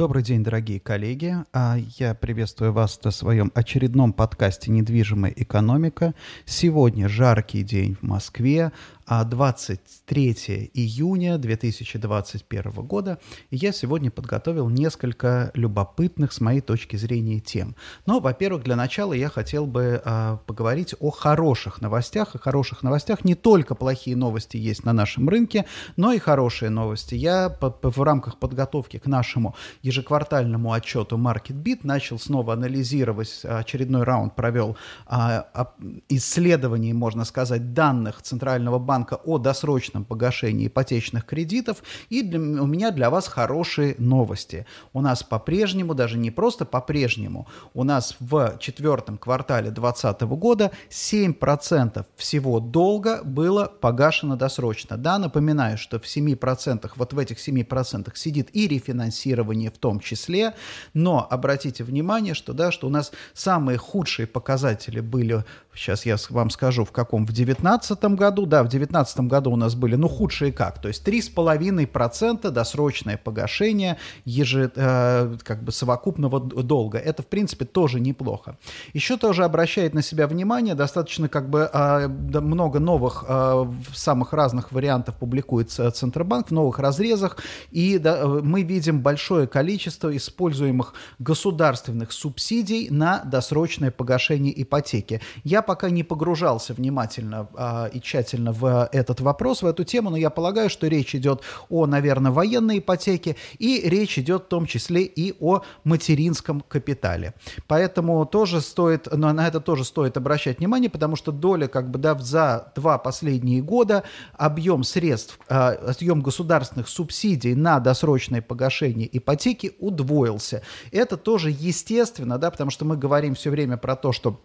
Добрый день, дорогие коллеги. А, я приветствую вас на своем очередном подкасте «Недвижимая экономика». Сегодня жаркий день в Москве, 23 июня 2021 года. И я сегодня подготовил несколько любопытных, с моей точки зрения, тем. Но, во-первых, для начала я хотел бы а, поговорить о хороших новостях. О хороших новостях не только плохие новости есть на нашем рынке, но и хорошие новости. Я по, по, в рамках подготовки к нашему ежеквартальному отчету MarketBeat начал снова анализировать, очередной раунд провел а, а, исследований, можно сказать, данных Центрального банка банка о досрочном погашении ипотечных кредитов. И для, у меня для вас хорошие новости. У нас по-прежнему, даже не просто по-прежнему, у нас в четвертом квартале 2020 года 7% всего долга было погашено досрочно. Да, напоминаю, что в 7%, вот в этих 7% сидит и рефинансирование в том числе, но обратите внимание, что, да, что у нас самые худшие показатели были, сейчас я вам скажу, в каком, в 2019 году, да, в 2019 2019 году у нас были, ну, худшие как, то есть 3,5% досрочное погашение еже, э, как бы совокупного долга. Это, в принципе, тоже неплохо. Еще тоже обращает на себя внимание, достаточно как бы э, много новых, э, самых разных вариантов публикуется Центробанк в новых разрезах, и да, мы видим большое количество используемых государственных субсидий на досрочное погашение ипотеки. Я пока не погружался внимательно э, и тщательно в этот вопрос, в эту тему, но я полагаю, что речь идет о, наверное, военной ипотеке, и речь идет в том числе и о материнском капитале. Поэтому тоже стоит, но на это тоже стоит обращать внимание, потому что доля, как бы, да, за два последние года объем средств, э, объем государственных субсидий на досрочное погашение ипотеки удвоился. Это тоже естественно, да, потому что мы говорим все время про то, что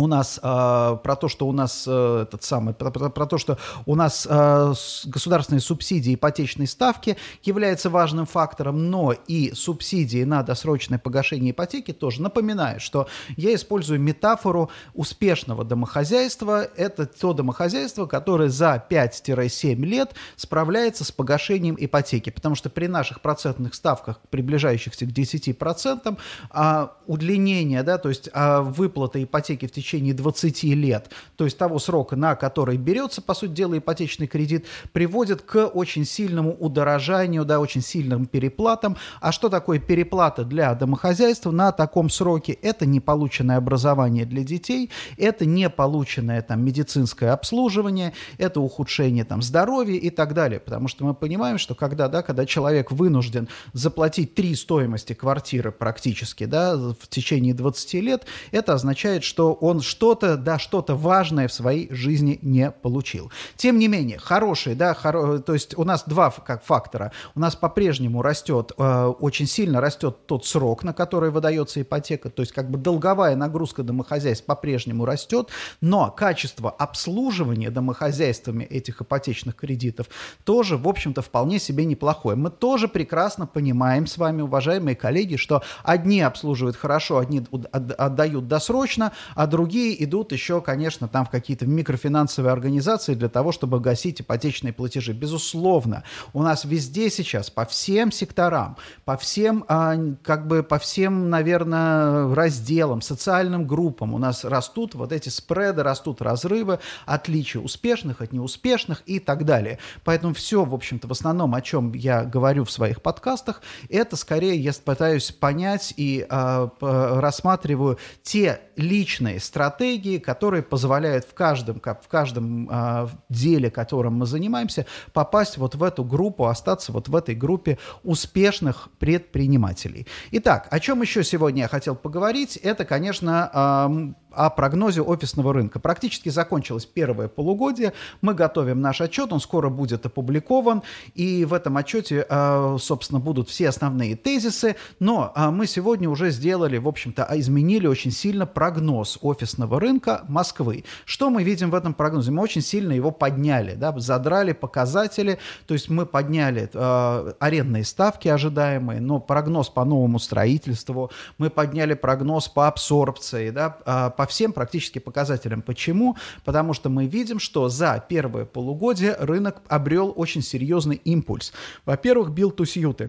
у нас э, про то, что у нас э, этот самый, про, про, про то, что у нас э, государственные субсидии ипотечной ставки является важным фактором, но и субсидии на досрочное погашение ипотеки тоже. Напоминаю, что я использую метафору успешного домохозяйства. Это то домохозяйство, которое за 5-7 лет справляется с погашением ипотеки, потому что при наших процентных ставках, приближающихся к 10%, э, удлинение, да, то есть э, выплата ипотеки в течение течение 20 лет, то есть того срока, на который берется, по сути дела, ипотечный кредит, приводит к очень сильному удорожанию, да, очень сильным переплатам. А что такое переплата для домохозяйства на таком сроке? Это не полученное образование для детей, это не полученное там медицинское обслуживание, это ухудшение там здоровья и так далее. Потому что мы понимаем, что когда, да, когда человек вынужден заплатить три стоимости квартиры практически, да, в течение 20 лет, это означает, что он что-то, да, что-то важное в своей жизни не получил. Тем не менее, хорошие, да, хоро... то есть у нас два как фактора. У нас по-прежнему растет, э, очень сильно растет тот срок, на который выдается ипотека, то есть как бы долговая нагрузка домохозяйств по-прежнему растет, но качество обслуживания домохозяйствами этих ипотечных кредитов тоже, в общем-то, вполне себе неплохое. Мы тоже прекрасно понимаем с вами, уважаемые коллеги, что одни обслуживают хорошо, одни отдают досрочно, а другие другие идут еще, конечно, там в какие-то микрофинансовые организации для того, чтобы гасить ипотечные платежи. Безусловно, у нас везде сейчас, по всем секторам, по всем, а, как бы, по всем, наверное, разделам, социальным группам у нас растут вот эти спреды, растут разрывы, отличия успешных от неуспешных и так далее. Поэтому все, в общем-то, в основном, о чем я говорю в своих подкастах, это скорее я пытаюсь понять и э, рассматриваю те личные стратегии, которые позволяют в каждом, в каждом э, деле, которым мы занимаемся, попасть вот в эту группу, остаться вот в этой группе успешных предпринимателей. Итак, о чем еще сегодня я хотел поговорить? Это, конечно, э, о прогнозе офисного рынка. Практически закончилось первое полугодие. Мы готовим наш отчет, он скоро будет опубликован. И в этом отчете, а, собственно, будут все основные тезисы. Но а, мы сегодня уже сделали, в общем-то, а, изменили очень сильно прогноз офисного рынка Москвы. Что мы видим в этом прогнозе? Мы очень сильно его подняли, да, задрали показатели. То есть мы подняли э, арендные ставки ожидаемые, но прогноз по новому строительству, мы подняли прогноз по абсорбции, да, по всем практически показателям. Почему? Потому что мы видим, что за первое полугодие рынок обрел очень серьезный импульс. Во-первых, бил тусьюты.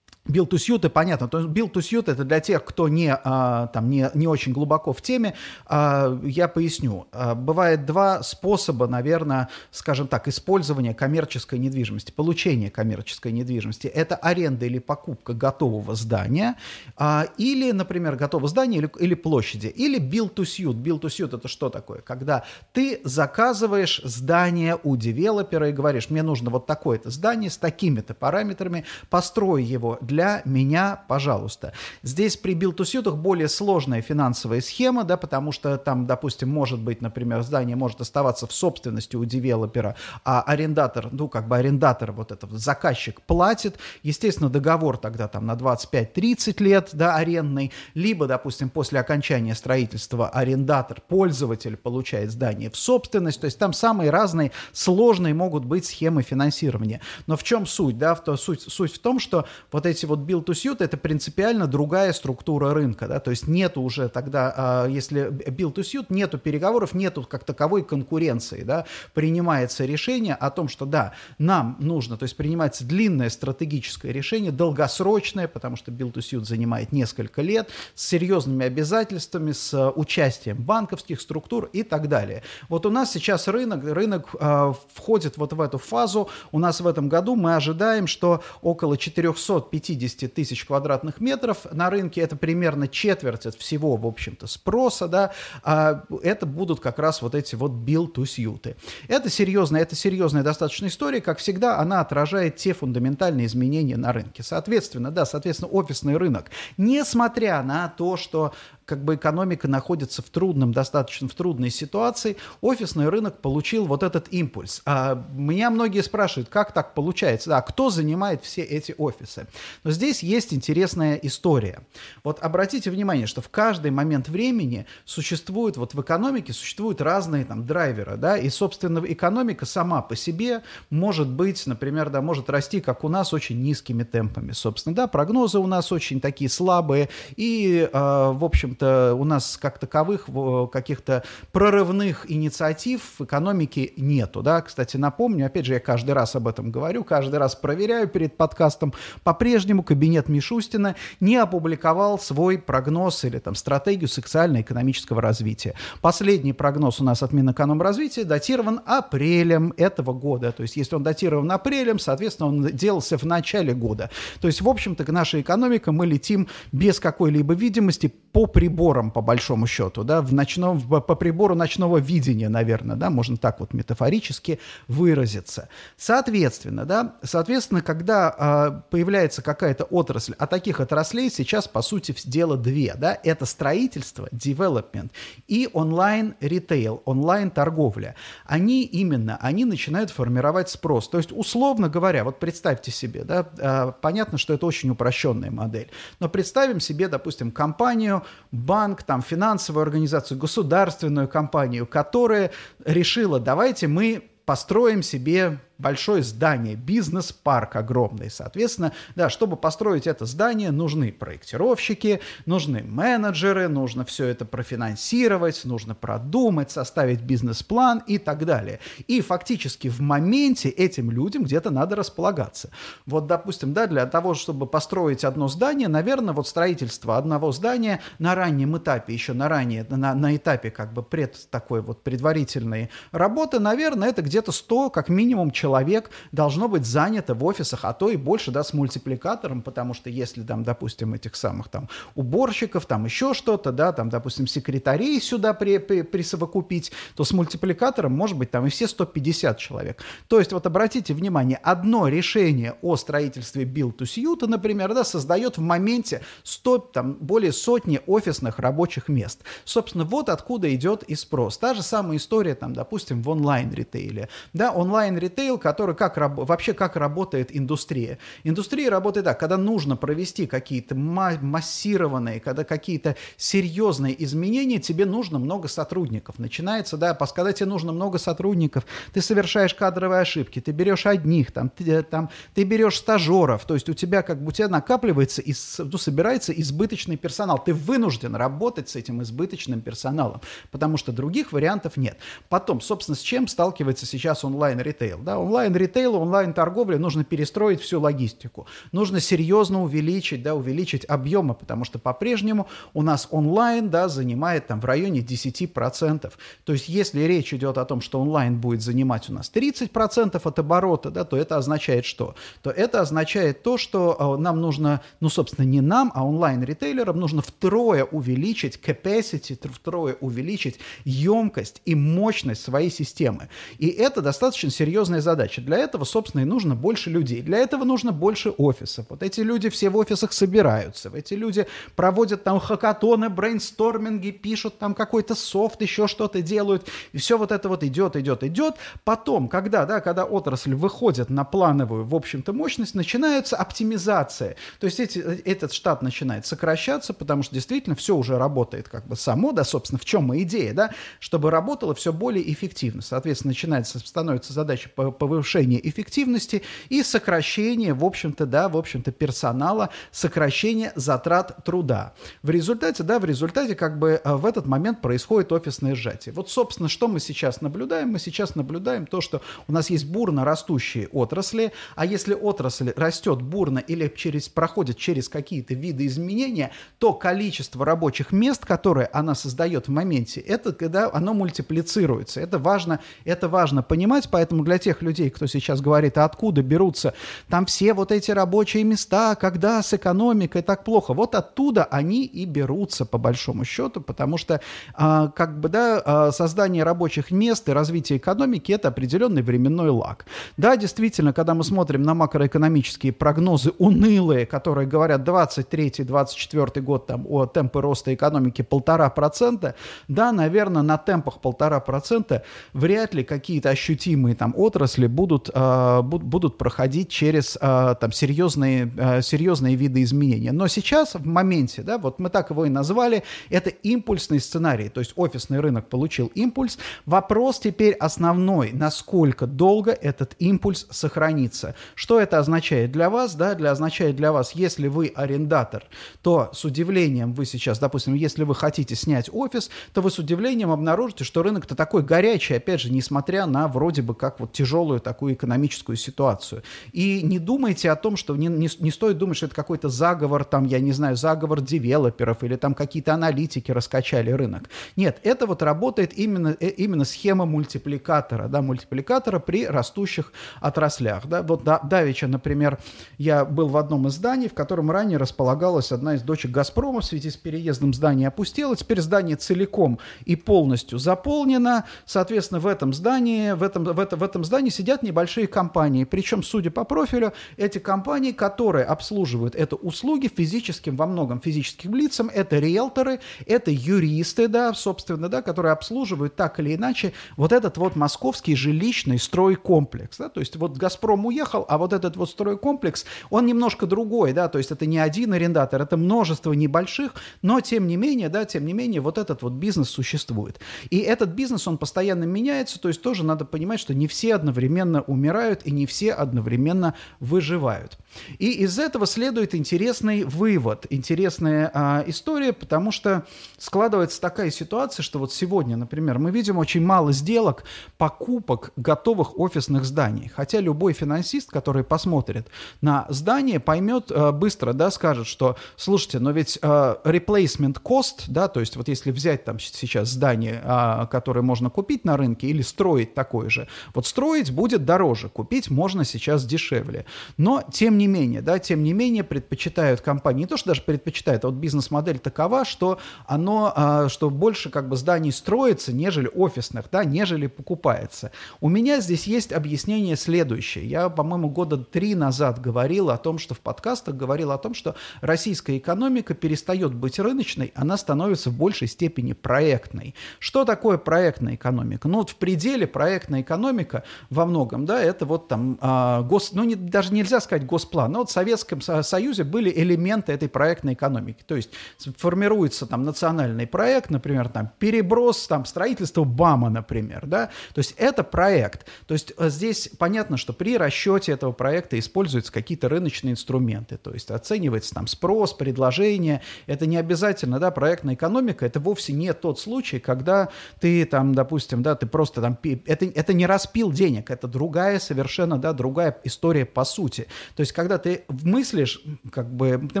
Build to suit, понятно. То build to suit это для тех, кто не, а, там, не, не очень глубоко в теме. А, я поясню. А, бывает два способа, наверное, скажем так, использования коммерческой недвижимости, получения коммерческой недвижимости. Это аренда или покупка готового здания, а, или, например, готового здания или, или площади, или build to suit. Build to suit это что такое? Когда ты заказываешь здание у девелопера и говоришь, мне нужно вот такое-то здание с такими-то параметрами, построй его для для меня, пожалуйста. Здесь при билтусютах более сложная финансовая схема, да, потому что там, допустим, может быть, например, здание может оставаться в собственности у девелопера, а арендатор, ну, как бы арендатор, вот этот заказчик платит. Естественно, договор тогда там на 25-30 лет, да, арендный, либо, допустим, после окончания строительства арендатор, пользователь получает здание в собственность, то есть там самые разные сложные могут быть схемы финансирования. Но в чем суть, да, в то, суть, суть в том, что вот эти вот build to suit это принципиально другая структура рынка, да, то есть нету уже тогда, а, если build to suit, нету переговоров, нету как таковой конкуренции, да, принимается решение о том, что да, нам нужно, то есть принимается длинное стратегическое решение, долгосрочное, потому что build to suit занимает несколько лет, с серьезными обязательствами, с участием банковских структур и так далее. Вот у нас сейчас рынок, рынок э, входит вот в эту фазу, у нас в этом году мы ожидаем, что около 450 50 тысяч квадратных метров на рынке, это примерно четверть от всего, в общем-то, спроса, да, а это будут как раз вот эти вот build-to-suit. Это серьезная, это серьезная достаточно история, как всегда, она отражает те фундаментальные изменения на рынке. Соответственно, да, соответственно, офисный рынок, несмотря на то, что как бы экономика находится в трудном, достаточно в трудной ситуации, офисный рынок получил вот этот импульс. А меня многие спрашивают, как так получается, да, кто занимает все эти офисы. Но здесь есть интересная история. Вот обратите внимание, что в каждый момент времени существует, вот в экономике существуют разные там драйверы, да, и, собственно, экономика сама по себе может быть, например, да, может расти, как у нас, очень низкими темпами, собственно, да, прогнозы у нас очень такие слабые, и, э, в общем общем-то, у нас как таковых каких-то прорывных инициатив в экономике нету, да. Кстати, напомню, опять же, я каждый раз об этом говорю, каждый раз проверяю перед подкастом, по-прежнему кабинет Мишустина не опубликовал свой прогноз или там стратегию социально-экономического развития. Последний прогноз у нас от Минэкономразвития датирован апрелем этого года, то есть если он датирован апрелем, соответственно, он делался в начале года. То есть, в общем-то, наша экономика, мы летим без какой-либо видимости по приборам, по большому счету, да, в ночном, по прибору ночного видения, наверное, да, можно так вот метафорически выразиться. Соответственно, да, соответственно, когда э, появляется какая-то отрасль, а таких отраслей сейчас, по сути, дело две, да, это строительство, development и онлайн-ритейл, онлайн-торговля. Они именно, они начинают формировать спрос. То есть, условно говоря, вот представьте себе, да, э, понятно, что это очень упрощенная модель, но представим себе, допустим, компанию, банк, там, финансовую организацию, государственную компанию, которая решила, давайте мы построим себе большое здание, бизнес-парк огромный. Соответственно, да, чтобы построить это здание, нужны проектировщики, нужны менеджеры, нужно все это профинансировать, нужно продумать, составить бизнес-план и так далее. И фактически в моменте этим людям где-то надо располагаться. Вот, допустим, да, для того, чтобы построить одно здание, наверное, вот строительство одного здания на раннем этапе, еще на ранее, на, на этапе как бы пред такой вот предварительной работы, наверное, это где-то 100, как минимум, человек человек должно быть занято в офисах, а то и больше, да, с мультипликатором, потому что если там, допустим, этих самых там уборщиков, там еще что-то, да, там, допустим, секретарей сюда при, при, присовокупить, то с мультипликатором может быть там и все 150 человек. То есть вот обратите внимание, одно решение о строительстве build to например, да, создает в моменте 100, там, более сотни офисных рабочих мест. Собственно, вот откуда идет и спрос. Та же самая история, там, допустим, в онлайн-ритейле. Да, онлайн-ритейл говорил, который как, вообще как работает индустрия. Индустрия работает так, когда нужно провести какие-то массированные, когда какие-то серьезные изменения, тебе нужно много сотрудников. Начинается, да, когда тебе нужно много сотрудников, ты совершаешь кадровые ошибки, ты берешь одних, там, ты, э, там, ты берешь стажеров, то есть у тебя как бы у тебя накапливается, из, ну, собирается избыточный персонал. Ты вынужден работать с этим избыточным персоналом, потому что других вариантов нет. Потом, собственно, с чем сталкивается сейчас онлайн-ритейл? Да, онлайн-ритейлу, онлайн-торговле нужно перестроить всю логистику. Нужно серьезно увеличить, да, увеличить объемы, потому что по-прежнему у нас онлайн, да, занимает там в районе 10%. То есть если речь идет о том, что онлайн будет занимать у нас 30% от оборота, да, то это означает что? То это означает то, что э, нам нужно, ну, собственно, не нам, а онлайн-ритейлерам нужно втрое увеличить capacity, втрое увеличить емкость и мощность своей системы. И это достаточно серьезная задача. Для этого, собственно, и нужно больше людей. Для этого нужно больше офисов. Вот эти люди все в офисах собираются. Эти люди проводят там хакатоны, брейнсторминги, пишут там какой-то софт, еще что-то делают. И все вот это вот идет, идет, идет. Потом, когда, да, когда отрасль выходит на плановую, в общем-то, мощность, начинается оптимизация. То есть эти, этот штат начинает сокращаться, потому что действительно все уже работает как бы само, да, собственно, в чем и идея, да, чтобы работало все более эффективно. Соответственно, начинается, становится задача повышения эффективности и сокращения, в общем-то, да, в общем-то, персонала, сокращения затрат труда. В результате, да, в результате как бы э, в этот момент происходит офисное сжатие. Вот, собственно, что мы сейчас наблюдаем? Мы сейчас наблюдаем то, что у нас есть бурно растущие отрасли, а если отрасль растет бурно или через, проходит через какие-то виды изменения, то количество рабочих мест, которые она создает в моменте, это когда оно мультиплицируется. Это важно, это важно понимать, поэтому для тех людей, кто сейчас говорит, а откуда берутся там все вот эти рабочие места, когда с экономикой так плохо, вот оттуда они и берутся по большому счету, потому что а, как бы, да, а, создание рабочих мест и развитие экономики – это определенный временной лаг. Да, действительно, когда мы смотрим на макроэкономические прогнозы унылые, которые говорят 23-24 год там, о темпе роста экономики полтора процента, да, наверное, на темпах полтора процента вряд ли какие-то ощутимые там отрасли будут, э, будут проходить через э, там серьезные, э, серьезные виды изменения. Но сейчас, в моменте, да, вот мы так его и назвали, это импульсный сценарий, то есть офисный рынок получил импульс. Вопрос теперь основной, насколько долго этот импульс сохранится. Что это означает для вас? Да, для, означает для вас, если вы арендатор, то с удивлением вы сейчас, допустим, если вы хотите снять офис, то вы с удивлением обнаружите, что рынок-то такой горячий, опять же, несмотря на вроде бы как вот тяжелую такую экономическую ситуацию. И не думайте о том, что не, не, не стоит думать, что это какой-то заговор, там, я не знаю, заговор девелоперов или там какие-то аналитики раскачали рынок. Нет, это вот работает именно, э, именно схема мультипликатора, да, мультипликатора при растущих отраслях. Да. Вот да, Давича, например, я был в одном из зданий, в котором ранее располагалась одна из дочек «Газпрома» в связи с переездом здания опустело. Теперь здание целиком и полностью заполнено. Соответственно, в этом здании, в этом, в, это, в этом здании сидят небольшие компании. Причем, судя по профилю, эти компании, которые обслуживают это услуги физическим, во многом физическим лицам, это риэлторы, это юристы, да, собственно, да, которые обслуживают так или иначе вот этот вот московский жилищный стройкомплекс. Да, то есть вот «Газпром» уехал, а вот этот вот стройкомплекс, он немножко другой, да, то есть это не один арендатор, это множество небольших, но тем не менее, да, тем не менее, вот этот вот бизнес существует. И этот бизнес, он постоянно меняется, то есть тоже надо понимать, что не все одновременно умирают и не все одновременно выживают. И из этого следует интересный вывод, интересная а, история, потому что складывается такая ситуация, что вот сегодня, например, мы видим очень мало сделок покупок готовых офисных зданий. Хотя любой финансист, который посмотрит на здание, поймет а, быстро, да, скажет, что, слушайте, но ведь а, replacement cost, да, то есть вот если взять там сейчас здание, а, которое можно купить на рынке или строить такое же, вот строить будет дороже, купить можно сейчас дешевле. Но, тем не менее, да, тем не менее предпочитают компании, не то, что даже предпочитают, а вот бизнес-модель такова, что оно, а, что больше как бы зданий строится, нежели офисных, да, нежели покупается. У меня здесь есть объяснение следующее. Я, по-моему, года три назад говорил о том, что в подкастах говорил о том, что российская экономика перестает быть рыночной, она становится в большей степени проектной. Что такое проектная экономика? Ну вот в пределе проектная экономика во многом, да, это вот там а, гос, ну не, даже нельзя сказать госплан, но вот в Советском Союзе были элементы этой проектной экономики. То есть формируется там национальный проект, например, там переброс, там строительство БАМа, например, да, то есть это проект. То есть э, здесь понятно, что при расчете этого проекта используются какие-то рыночные инструменты, то есть оценивается там спрос, предложение, это не обязательно, да, проектная экономика, это вовсе не тот случай, когда ты там, допустим, да, ты просто там, это, это не распил денег, это другая совершенно, да, другая история по сути. То есть, когда ты мыслишь, как бы, ты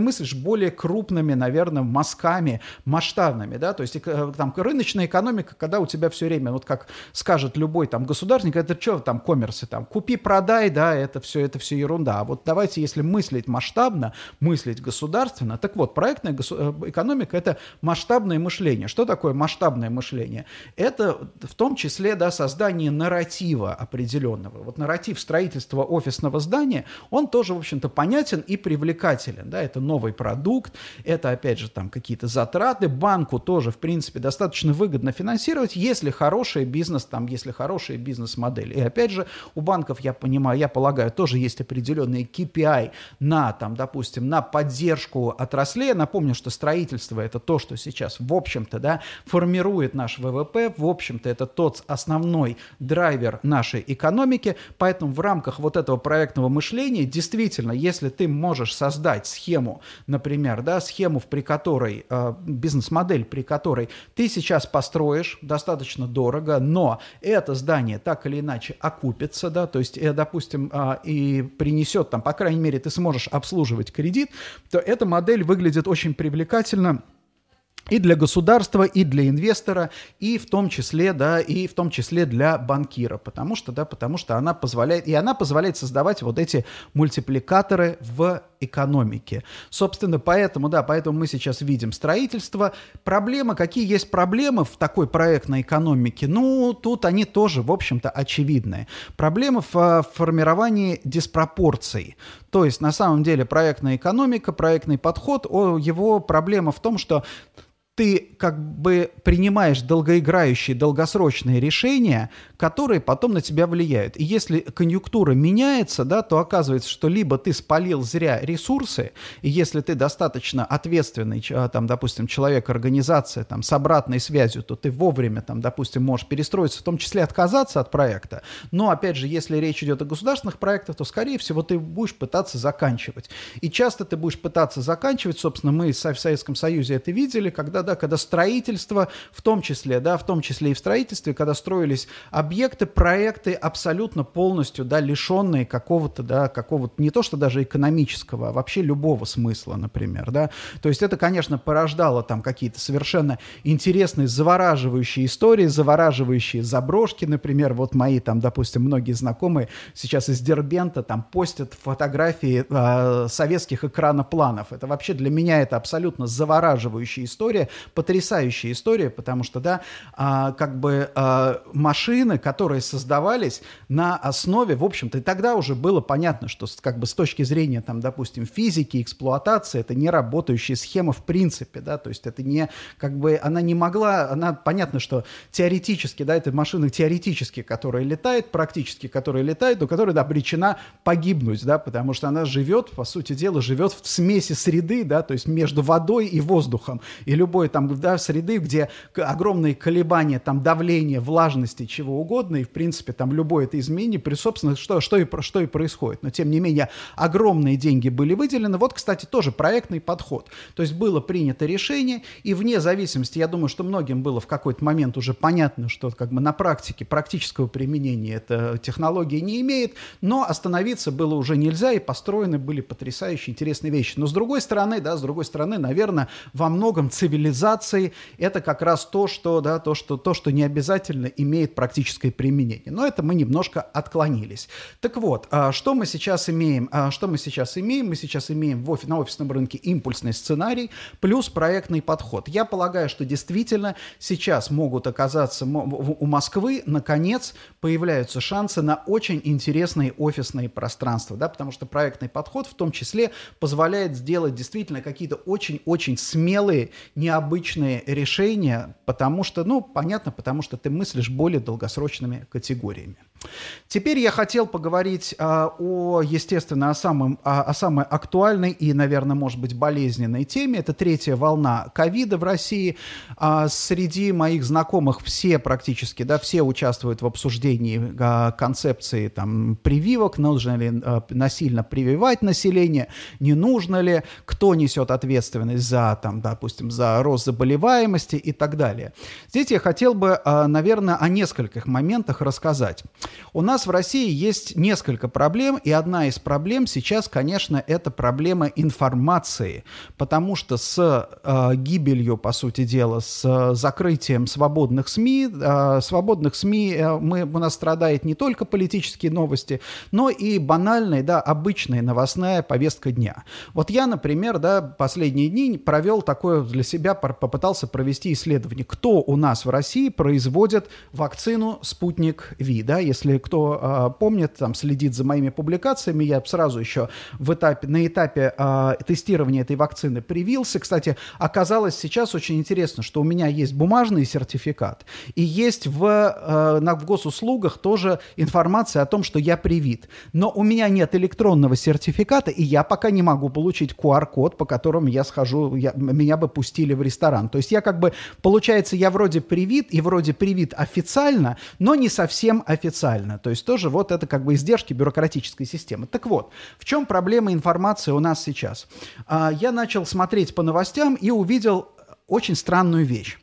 мыслишь более крупными, наверное, мазками, масштабными, да, то есть, э, там, рыночная экономика, когда у тебя все время, вот как скажет любой там государственник, это что там, коммерсы, там, купи, продай, да, это все, это все ерунда. А вот давайте, если мыслить масштабно, мыслить государственно, так вот, проектная э, экономика – это масштабное мышление. Что такое масштабное мышление? Это в том числе, да, создание нарратива определенного. Вот нарратив строительства офисного здания, он тоже, в общем-то, понятен и привлекателен, да, это новый продукт, это, опять же, там какие-то затраты, банку тоже, в принципе, достаточно выгодно финансировать, если хороший бизнес, там, если хорошая бизнес-модель. И, опять же, у банков, я понимаю, я полагаю, тоже есть определенные KPI на, там, допустим, на поддержку отраслей. Напомню, что строительство – это то, что сейчас, в общем-то, да, формирует наш ВВП, в общем-то, это тот основной драйвер нашей экономики, поэтому в рамках вот этого проектного мышления, действительно, если ты можешь создать схему, например, да, схему, при которой, э, бизнес-модель, при которой ты сейчас построишь достаточно дорого, но это здание так или иначе окупится, да, то есть, э, допустим, э, и принесет там, по крайней мере, ты сможешь обслуживать кредит, то эта модель выглядит очень привлекательно и для государства, и для инвестора, и в том числе, да, и в том числе для банкира, потому что, да, потому что она позволяет, и она позволяет создавать вот эти мультипликаторы в экономике. Собственно, поэтому, да, поэтому мы сейчас видим строительство. Проблемы, какие есть проблемы в такой проектной экономике? Ну, тут они тоже, в общем-то, очевидные. Проблемы в формировании диспропорций. То есть, на самом деле, проектная экономика, проектный подход, его проблема в том, что ты как бы принимаешь долгоиграющие, долгосрочные решения, которые потом на тебя влияют. И если конъюнктура меняется, да, то оказывается, что либо ты спалил зря ресурсы, и если ты достаточно ответственный, а, там, допустим, человек, организация там, с обратной связью, то ты вовремя, там, допустим, можешь перестроиться, в том числе отказаться от проекта. Но, опять же, если речь идет о государственных проектах, то, скорее всего, ты будешь пытаться заканчивать. И часто ты будешь пытаться заканчивать, собственно, мы в Советском Союзе это видели, когда да, когда строительство, в том числе, да, в том числе и в строительстве, когда строились проекты абсолютно полностью, да, лишенные какого-то, да, какого-то, не то что даже экономического, а вообще любого смысла, например, да. То есть это, конечно, порождало там какие-то совершенно интересные, завораживающие истории, завораживающие заброшки, например, вот мои там, допустим, многие знакомые сейчас из Дербента там постят фотографии э, советских экранопланов. Это вообще для меня это абсолютно завораживающая история, потрясающая история, потому что, да, а, как бы а, машины, которые создавались на основе, в общем-то, и тогда уже было понятно, что как бы с точки зрения, там, допустим, физики, эксплуатации, это не работающая схема в принципе, да, то есть это не, как бы, она не могла, она, понятно, что теоретически, да, это машина теоретически, которая летает, практически, которая летает, но которая, да, обречена погибнуть, да, потому что она живет, по сути дела, живет в смеси среды, да, то есть между водой и воздухом, и любой там, да, среды, где огромные колебания, там, давления, влажности, чего угодно, и, в принципе, там, любое это изменение, при, собственно, что, что, и, что и происходит. Но, тем не менее, огромные деньги были выделены. Вот, кстати, тоже проектный подход. То есть было принято решение, и вне зависимости, я думаю, что многим было в какой-то момент уже понятно, что как бы на практике, практического применения эта технология не имеет, но остановиться было уже нельзя, и построены были потрясающие, интересные вещи. Но с другой стороны, да, с другой стороны, наверное, во многом цивилизации это как раз то, что, да, то, что, то, что не обязательно имеет практическое применение. Но это мы немножко отклонились. Так вот, а, что мы сейчас имеем? А, что мы сейчас имеем? Мы сейчас имеем в офи- на офисном рынке импульсный сценарий плюс проектный подход. Я полагаю, что действительно сейчас могут оказаться у Москвы, наконец, появляются шансы на очень интересные офисные пространства, да, потому что проектный подход в том числе позволяет сделать действительно какие-то очень-очень смелые, необычные обычные решения, потому что, ну, понятно, потому что ты мыслишь более долгосрочными категориями. Теперь я хотел поговорить а, о, естественно, о, самом, о, о самой актуальной и, наверное, может быть, болезненной теме. Это третья волна ковида в России. А, среди моих знакомых все практически, да, все участвуют в обсуждении а, концепции там, прививок, нужно ли а, насильно прививать население, не нужно ли, кто несет ответственность за, там, допустим, за рост заболеваемости и так далее. Здесь я хотел бы, а, наверное, о нескольких моментах рассказать. У нас в России есть несколько проблем, и одна из проблем сейчас, конечно, это проблема информации, потому что с э, гибелью, по сути дела, с э, закрытием свободных СМИ, э, свободных СМИ э, мы, у нас страдает не только политические новости, но и банальная, да, обычная новостная повестка дня. Вот я, например, да, последние дни провел такое для себя, попытался провести исследование, кто у нас в России производит вакцину «Спутник Ви», да, если кто а, помнит, там следит за моими публикациями, я сразу еще в этапе, на этапе а, тестирования этой вакцины привился. Кстати, оказалось сейчас очень интересно, что у меня есть бумажный сертификат и есть в, а, на, в госуслугах тоже информация о том, что я привит. Но у меня нет электронного сертификата, и я пока не могу получить QR-код, по которому я схожу, я, меня бы пустили в ресторан. То есть я как бы, получается, я вроде привит и вроде привит официально, но не совсем официально. То есть тоже вот это как бы издержки бюрократической системы. Так вот, в чем проблема информации у нас сейчас? А, я начал смотреть по новостям и увидел очень странную вещь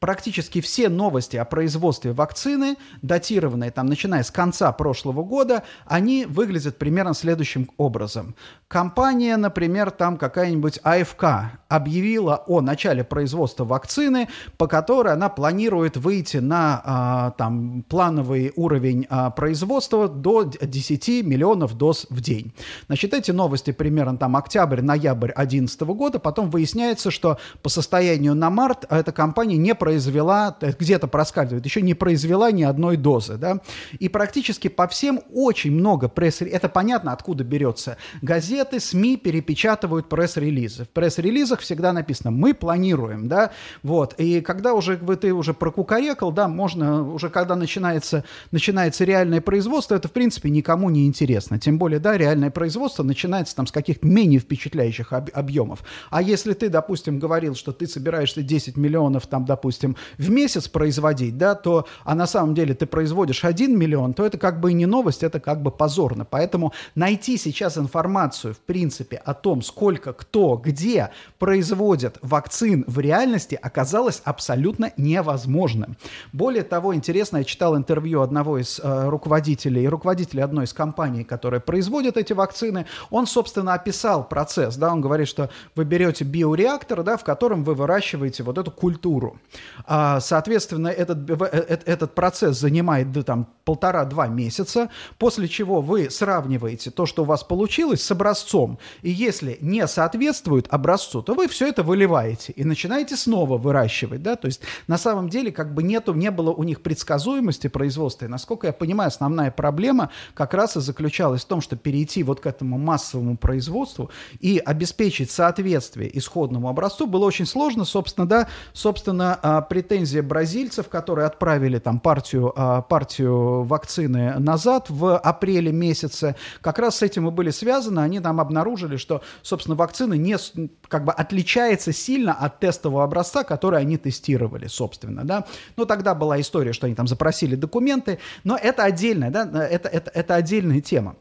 практически все новости о производстве вакцины, датированные там, начиная с конца прошлого года, они выглядят примерно следующим образом. Компания, например, там какая-нибудь АФК объявила о начале производства вакцины, по которой она планирует выйти на а, там, плановый уровень а, производства до 10 миллионов доз в день. Значит, эти новости примерно там октябрь-ноябрь 2011 года, потом выясняется, что по состоянию на март эта компания не произвела, э, где-то проскальзывает, еще не произвела ни одной дозы, да, и практически по всем очень много пресс это понятно, откуда берется, газеты, СМИ перепечатывают пресс-релизы. В пресс-релизах всегда написано «мы планируем», да, вот, и когда уже вы, ты уже прокукарекал, да, можно, уже когда начинается, начинается реальное производство, это, в принципе, никому не интересно, тем более, да, реальное производство начинается там с каких-то менее впечатляющих об, объемов, а если ты, допустим, говорил, что ты собираешься 10 миллионов там, допустим, в месяц производить, да, то, а на самом деле ты производишь 1 миллион, то это как бы и не новость, это как бы позорно. Поэтому найти сейчас информацию, в принципе, о том, сколько, кто, где производят вакцин в реальности, оказалось абсолютно невозможным. Более того, интересно, я читал интервью одного из э, руководителей, руководителя одной из компаний, которая производит эти вакцины. Он, собственно, описал процесс, да, он говорит, что вы берете биореактор, да, в котором вы выращиваете вот эту культуру. А, соответственно, этот, э, э, этот процесс занимает да, там полтора-два месяца, после чего вы сравниваете то, что у вас получилось, с образцом. И если не соответствует образцу, то вы все это выливаете и начинаете снова выращивать. Да? То есть на самом деле как бы нету, не было у них предсказуемости производства. И насколько я понимаю, основная проблема как раз и заключалась в том, что перейти вот к этому массовому производству и обеспечить соответствие исходному образцу было очень сложно. Собственно, да, собственно, а, претензия бразильцев, которые отправили там партию, а, партию вакцины назад в апреле месяце, как раз с этим и были связаны. Они там обнаружили, что, собственно, вакцина не как бы отличается сильно от тестового образца, который они тестировали, собственно, да. Но тогда была история, что они там запросили документы, но это отдельная, да, это, это, это отдельная тема.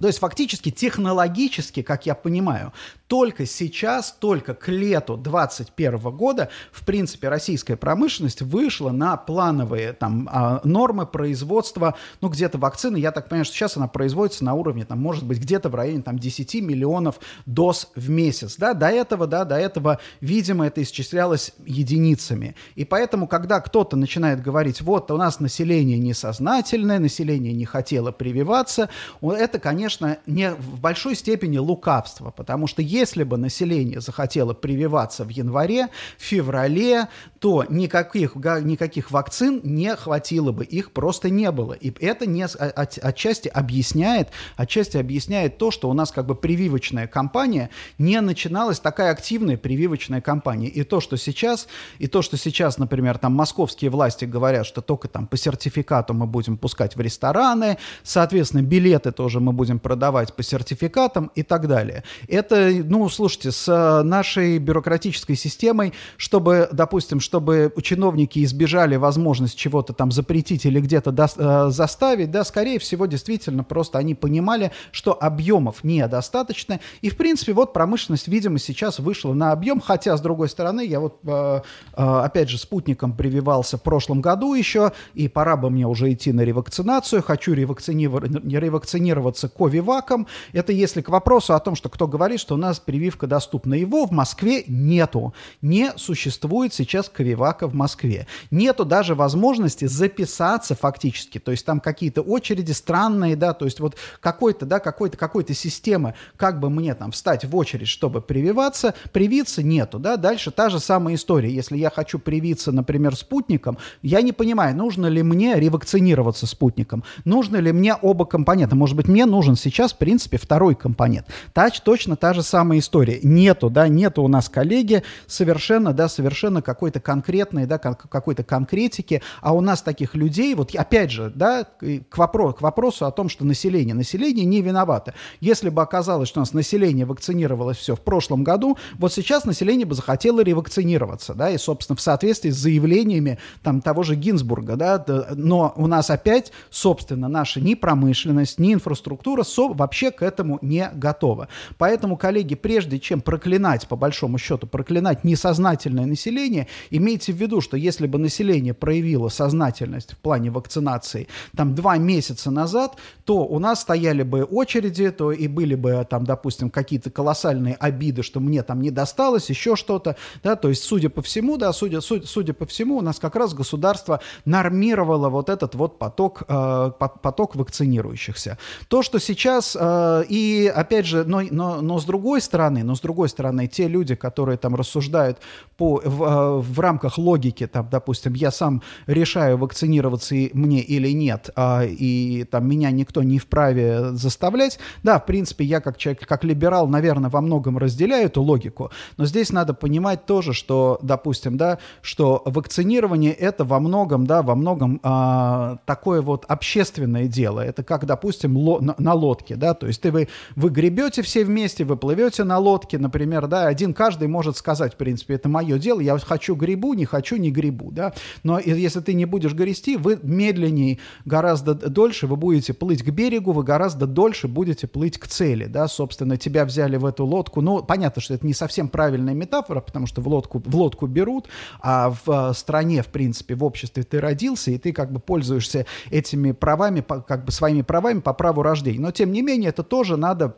То есть фактически технологически, как я понимаю, только сейчас, только к лету 2021 года, в принципе, российская промышленность вышла на плановые там а, нормы производства, ну, где-то вакцины, я так понимаю, что сейчас она производится на уровне, там, может быть, где-то в районе там 10 миллионов доз в месяц, да, до этого, да, до этого, видимо, это исчислялось единицами. И поэтому, когда кто-то начинает говорить, вот, у нас население несознательное, население не хотело прививаться, это, конечно, не в большой степени лукавство, потому что если бы население захотело прививаться в январе, в феврале, то никаких, никаких вакцин не хватило бы, их просто не было. И это не, от, отчасти объясняет, отчасти объясняет то, что у нас как бы прививочная кампания не начиналась, такая активная прививочная кампания. И то, что сейчас, и то, что сейчас, например, там московские власти говорят, что только там по сертификату мы будем пускать в рестораны, соответственно, билеты тоже мы будем продавать по сертификатам и так далее. Это ну, слушайте, с э, нашей бюрократической системой, чтобы, допустим, чтобы чиновники избежали возможность чего-то там запретить или где-то до, э, заставить, да, скорее всего, действительно, просто они понимали, что объемов недостаточно, и, в принципе, вот промышленность, видимо, сейчас вышла на объем, хотя, с другой стороны, я вот, э, опять же, спутником прививался в прошлом году еще, и пора бы мне уже идти на ревакцинацию, хочу ревакцинироваться ковиваком, это если к вопросу о том, что кто говорит, что у нас прививка доступна. Его в Москве нету. Не существует сейчас ковивака в Москве. Нету даже возможности записаться фактически. То есть там какие-то очереди странные, да, то есть вот какой-то, да, какой-то, какой-то системы, как бы мне там встать в очередь, чтобы прививаться, привиться нету, да. Дальше та же самая история. Если я хочу привиться, например, спутником, я не понимаю, нужно ли мне ревакцинироваться спутником, нужно ли мне оба компонента. Может быть, мне нужен сейчас, в принципе, второй компонент. Тач точно та же самая история. Нету, да, нету у нас коллеги совершенно, да, совершенно какой-то конкретной, да, какой-то конкретики, а у нас таких людей, вот опять же, да, к, вопросу, к вопросу о том, что население, население не виновато. Если бы оказалось, что у нас население вакцинировалось все в прошлом году, вот сейчас население бы захотело ревакцинироваться, да, и, собственно, в соответствии с заявлениями там того же Гинзбурга, да, но у нас опять, собственно, наша ни промышленность, ни инфраструктура со, вообще к этому не готова. Поэтому, коллеги, прежде чем проклинать, по большому счету, проклинать несознательное население, имейте в виду, что если бы население проявило сознательность в плане вакцинации там два месяца назад, то у нас стояли бы очереди, то и были бы там, допустим, какие-то колоссальные обиды, что мне там не досталось, еще что-то, да, то есть, судя по всему, да, судя, судя, судя по всему, у нас как раз государство нормировало вот этот вот поток, э, поток вакцинирующихся. То, что сейчас, э, и опять же, но, но, но с другой стороны, но с другой стороны, те люди, которые там рассуждают по, в, э, в рамках логики, там, допустим, я сам решаю, вакцинироваться мне или нет, э, и там меня никто не вправе заставлять, да, в принципе, я как человек, как либерал, наверное, во многом разделяю эту логику, но здесь надо понимать тоже, что, допустим, да, что вакцинирование это во многом, да, во многом э, такое вот общественное дело, это как, допустим, ло, на, на лодке, да, то есть ты, вы, вы гребете все вместе, вы плывете на лодке, например, да, один каждый может сказать, в принципе, это мое дело, я хочу грибу, не хочу, не грибу, да, но если ты не будешь грести, вы медленнее, гораздо дольше вы будете плыть к берегу, вы гораздо дольше будете плыть к цели, да, собственно, тебя взяли в эту лодку, ну, понятно, что это не совсем правильная метафора, потому что в лодку, в лодку берут, а в э, стране, в принципе, в обществе ты родился, и ты как бы пользуешься этими правами, как бы своими правами по праву рождения, но тем не менее это тоже надо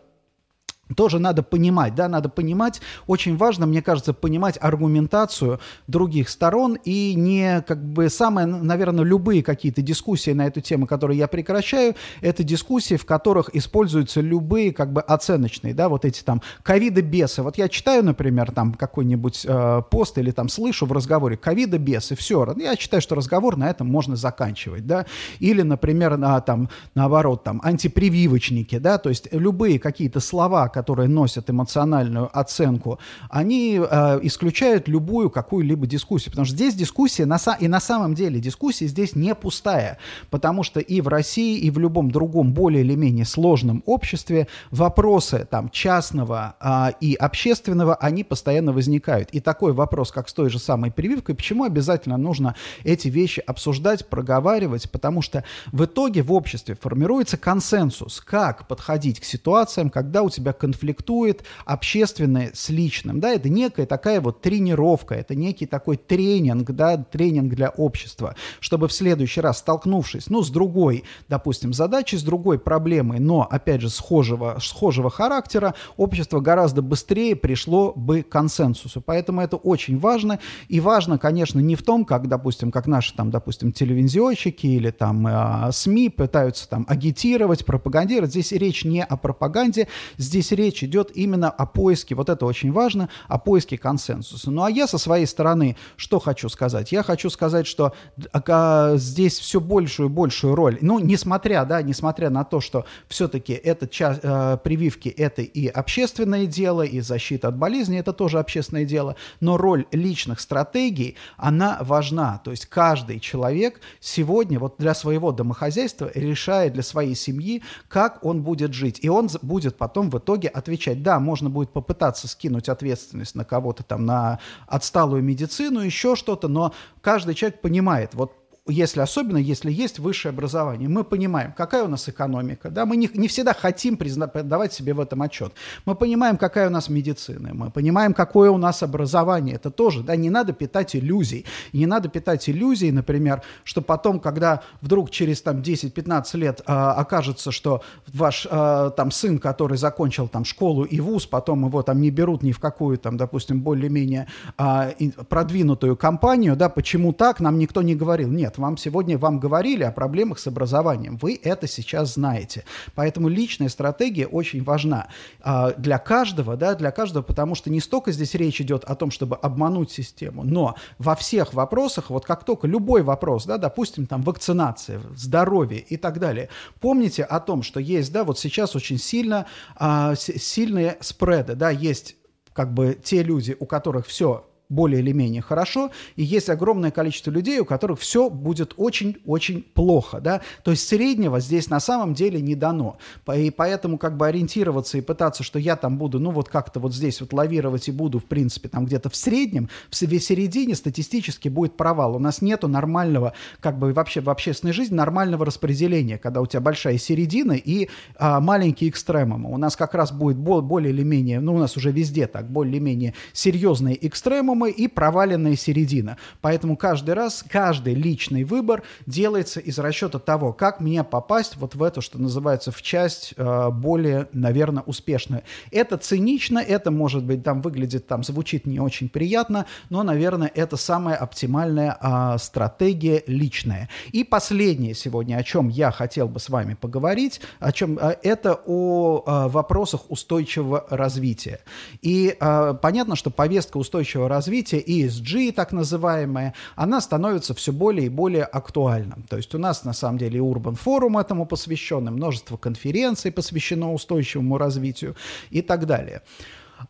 тоже надо понимать, да, надо понимать, очень важно, мне кажется, понимать аргументацию других сторон и не, как бы, самое, наверное, любые какие-то дискуссии на эту тему, которые я прекращаю, это дискуссии, в которых используются любые, как бы, оценочные, да, вот эти там ковида-бесы. Вот я читаю, например, там какой-нибудь э, пост или там слышу в разговоре ковида-бесы, все, я считаю, что разговор на этом можно заканчивать, да, или, например, на, там, наоборот, там, антипрививочники, да, то есть любые какие-то слова, которые носят эмоциональную оценку, они э, исключают любую какую-либо дискуссию. Потому что здесь дискуссия, на, и на самом деле дискуссия здесь не пустая. Потому что и в России, и в любом другом более или менее сложном обществе вопросы там частного э, и общественного, они постоянно возникают. И такой вопрос, как с той же самой прививкой, почему обязательно нужно эти вещи обсуждать, проговаривать, потому что в итоге в обществе формируется консенсус, как подходить к ситуациям, когда у тебя конфликтует общественное с личным, да, это некая такая вот тренировка, это некий такой тренинг, да, тренинг для общества, чтобы в следующий раз, столкнувшись, ну, с другой, допустим, задачей, с другой проблемой, но, опять же, схожего, схожего характера, общество гораздо быстрее пришло бы к консенсусу, поэтому это очень важно, и важно, конечно, не в том, как, допустим, как наши, там, допустим, телевизионщики или там э, СМИ пытаются там агитировать, пропагандировать, здесь речь не о пропаганде, здесь речь идет именно о поиске, вот это очень важно, о поиске консенсуса. Ну а я со своей стороны что хочу сказать? Я хочу сказать, что а, здесь все большую и большую роль, ну несмотря, да, несмотря на то, что все-таки это часть, э, прививки это и общественное дело, и защита от болезни это тоже общественное дело, но роль личных стратегий, она важна. То есть каждый человек сегодня вот для своего домохозяйства решает для своей семьи, как он будет жить. И он будет потом в итоге итоге отвечать. Да, можно будет попытаться скинуть ответственность на кого-то там, на отсталую медицину, еще что-то, но каждый человек понимает, вот если особенно, если есть высшее образование, мы понимаем, какая у нас экономика, да, мы не, не всегда хотим призна, давать себе в этом отчет. Мы понимаем, какая у нас медицина, мы понимаем, какое у нас образование, это тоже, да, не надо питать иллюзий, не надо питать иллюзий, например, что потом, когда вдруг через там 10-15 лет а, окажется, что ваш а, там сын, который закончил там школу и вуз, потом его там не берут ни в какую там, допустим, более-менее а, продвинутую компанию, да, почему так, нам никто не говорил, нет, вам сегодня вам говорили о проблемах с образованием. Вы это сейчас знаете. Поэтому личная стратегия очень важна а, для каждого, да, для каждого, потому что не столько здесь речь идет о том, чтобы обмануть систему, но во всех вопросах, вот как только любой вопрос, да, допустим, там вакцинация, здоровье и так далее, помните о том, что есть, да, вот сейчас очень сильно, а, сильные спреды, да, есть как бы те люди, у которых все более или менее хорошо, и есть огромное количество людей, у которых все будет очень-очень плохо, да, то есть среднего здесь на самом деле не дано, и поэтому как бы ориентироваться и пытаться, что я там буду, ну вот как-то вот здесь вот лавировать и буду, в принципе, там где-то в среднем, в середине статистически будет провал, у нас нету нормального, как бы вообще в общественной жизни нормального распределения, когда у тебя большая середина и а, маленькие экстремумы, у нас как раз будет более или менее, ну у нас уже везде так, более или менее серьезные экстремумы, минимумы и проваленная середина. Поэтому каждый раз, каждый личный выбор делается из расчета того, как мне попасть вот в эту, что называется, в часть э, более, наверное, успешную. Это цинично, это, может быть, там выглядит, там звучит не очень приятно, но, наверное, это самая оптимальная э, стратегия личная. И последнее сегодня, о чем я хотел бы с вами поговорить, о чем э, это о э, вопросах устойчивого развития. И э, понятно, что повестка устойчивого развития развития, ESG так называемая, она становится все более и более актуальна. То есть у нас на самом деле Urban Forum этому посвящен, множество конференций посвящено устойчивому развитию и так далее.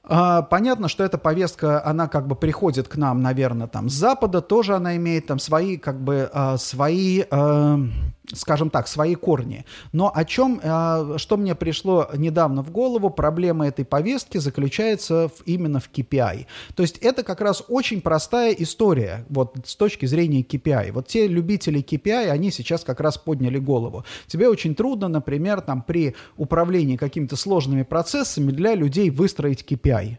А, понятно, что эта повестка, она как бы приходит к нам, наверное, там с Запада, тоже она имеет там свои, как бы, а, свои а, скажем так, свои корни. Но о чем, э, что мне пришло недавно в голову, проблема этой повестки заключается в, именно в KPI. То есть это как раз очень простая история вот с точки зрения KPI. Вот те любители KPI, они сейчас как раз подняли голову. Тебе очень трудно, например, там при управлении какими-то сложными процессами для людей выстроить KPI.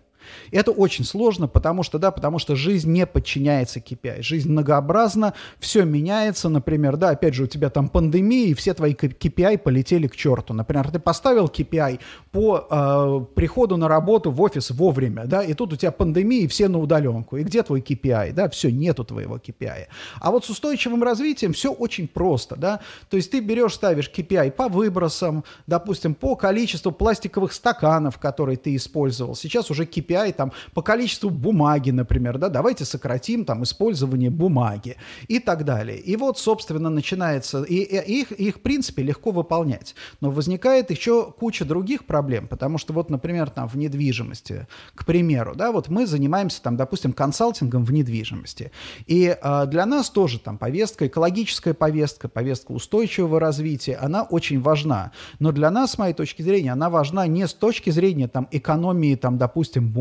Это очень сложно, потому что, да, потому что жизнь не подчиняется KPI. Жизнь многообразна, все меняется, например, да, опять же, у тебя там пандемия, и все твои KPI полетели к черту. Например, ты поставил KPI по э, приходу на работу в офис вовремя, да, и тут у тебя пандемия, и все на удаленку. И где твой KPI, да, все, нету твоего KPI. А вот с устойчивым развитием все очень просто, да, то есть ты берешь, ставишь KPI по выбросам, допустим, по количеству пластиковых стаканов, которые ты использовал. Сейчас уже KPI KPI там, по количеству бумаги, например, да, давайте сократим там использование бумаги и так далее. И вот, собственно, начинается, и, и их, их, в принципе, легко выполнять. Но возникает еще куча других проблем, потому что вот, например, там в недвижимости, к примеру, да, вот мы занимаемся там, допустим, консалтингом в недвижимости. И э, для нас тоже там повестка, экологическая повестка, повестка устойчивого развития, она очень важна. Но для нас, с моей точки зрения, она важна не с точки зрения там экономии, там, допустим, бумаги,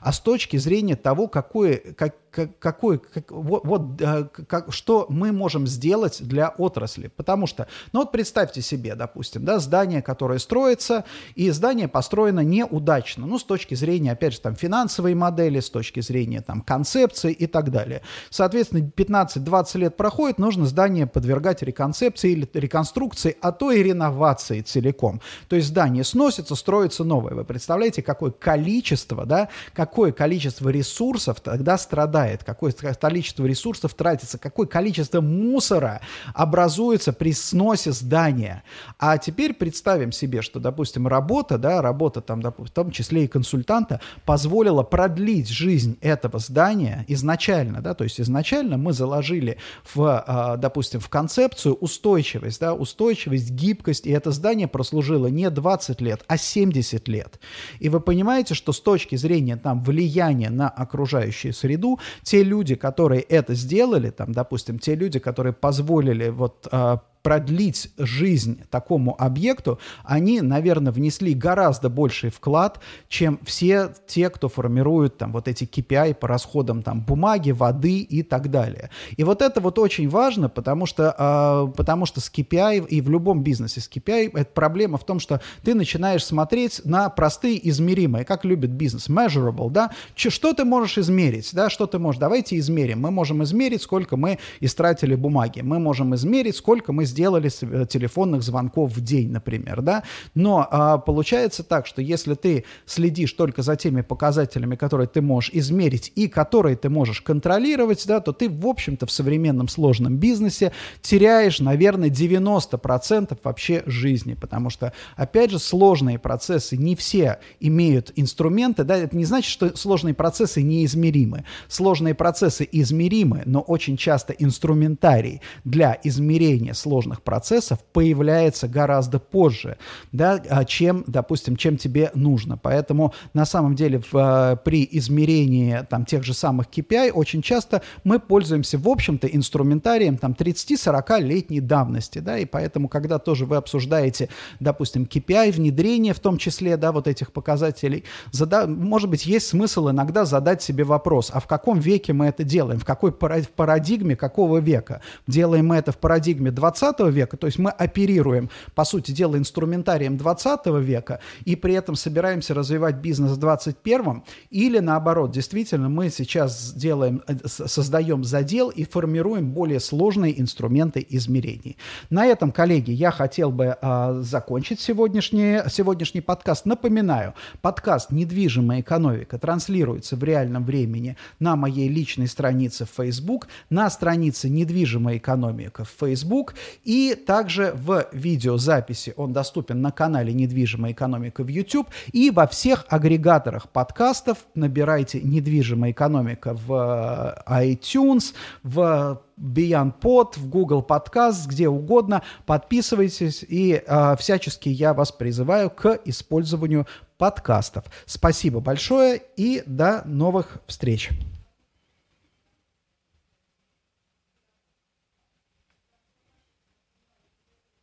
а с точки зрения того, какое, как, какой, как, вот, вот э, как, что мы можем сделать для отрасли. Потому что, ну вот представьте себе, допустим, да, здание, которое строится, и здание построено неудачно, ну, с точки зрения, опять же, там, финансовой модели, с точки зрения, там, концепции и так далее. Соответственно, 15-20 лет проходит, нужно здание подвергать реконцепции или реконструкции, а то и реновации целиком. То есть здание сносится, строится новое. Вы представляете, какое количество, да, какое количество ресурсов тогда страдает страдает, какое количество ресурсов тратится, какое количество мусора образуется при сносе здания. А теперь представим себе, что, допустим, работа, да, работа там, в том числе и консультанта, позволила продлить жизнь этого здания изначально, да, то есть изначально мы заложили в, а, допустим, в концепцию устойчивость, да, устойчивость, гибкость, и это здание прослужило не 20 лет, а 70 лет. И вы понимаете, что с точки зрения там влияния на окружающую среду, те люди, которые это сделали, там, допустим, те люди, которые позволили вот а, продлить жизнь такому объекту, они, наверное, внесли гораздо больший вклад, чем все те, кто формирует там вот эти KPI по расходам там бумаги, воды и так далее. И вот это вот очень важно, потому что, э, потому что с KPI и в любом бизнесе с KPI это проблема в том, что ты начинаешь смотреть на простые измеримые, как любит бизнес, measurable, да, что ты можешь измерить, да, что ты можешь, давайте измерим. Мы можем измерить, сколько мы истратили бумаги, мы можем измерить, сколько мы сделали э, телефонных звонков в день, например, да, но а, получается так, что если ты следишь только за теми показателями, которые ты можешь измерить и которые ты можешь контролировать, да, то ты, в общем-то, в современном сложном бизнесе теряешь, наверное, 90% вообще жизни, потому что, опять же, сложные процессы не все имеют инструменты, да, это не значит, что сложные процессы неизмеримы. Сложные процессы измеримы, но очень часто инструментарий для измерения сложных процессов появляется гораздо позже, да, а, чем, допустим, чем тебе нужно. Поэтому на самом деле в, а, при измерении там, тех же самых KPI очень часто мы пользуемся, в общем-то, инструментарием там 30-40-летней давности, да, и поэтому, когда тоже вы обсуждаете, допустим, KPI, внедрение в том числе, да, вот этих показателей, зада... может быть, есть смысл иногда задать себе вопрос, а в каком веке мы это делаем, в какой парадигме какого века? Делаем мы это в парадигме 20 века, то есть мы оперируем, по сути дела, инструментарием 20 века и при этом собираемся развивать бизнес в 21 или наоборот, действительно, мы сейчас делаем, э, создаем задел и формируем более сложные инструменты измерений. На этом, коллеги, я хотел бы э, закончить сегодняшний, сегодняшний подкаст. Напоминаю, подкаст «Недвижимая экономика» транслируется в реальном времени на моей личной странице в Facebook, на странице «Недвижимая экономика» в Facebook и также в видеозаписи он доступен на канале «Недвижимая экономика» в YouTube и во всех агрегаторах подкастов. Набирайте «Недвижимая экономика» в э, iTunes, в Beyond Pod, в Google Podcast, где угодно. Подписывайтесь и э, всячески я вас призываю к использованию подкастов. Спасибо большое и до новых встреч.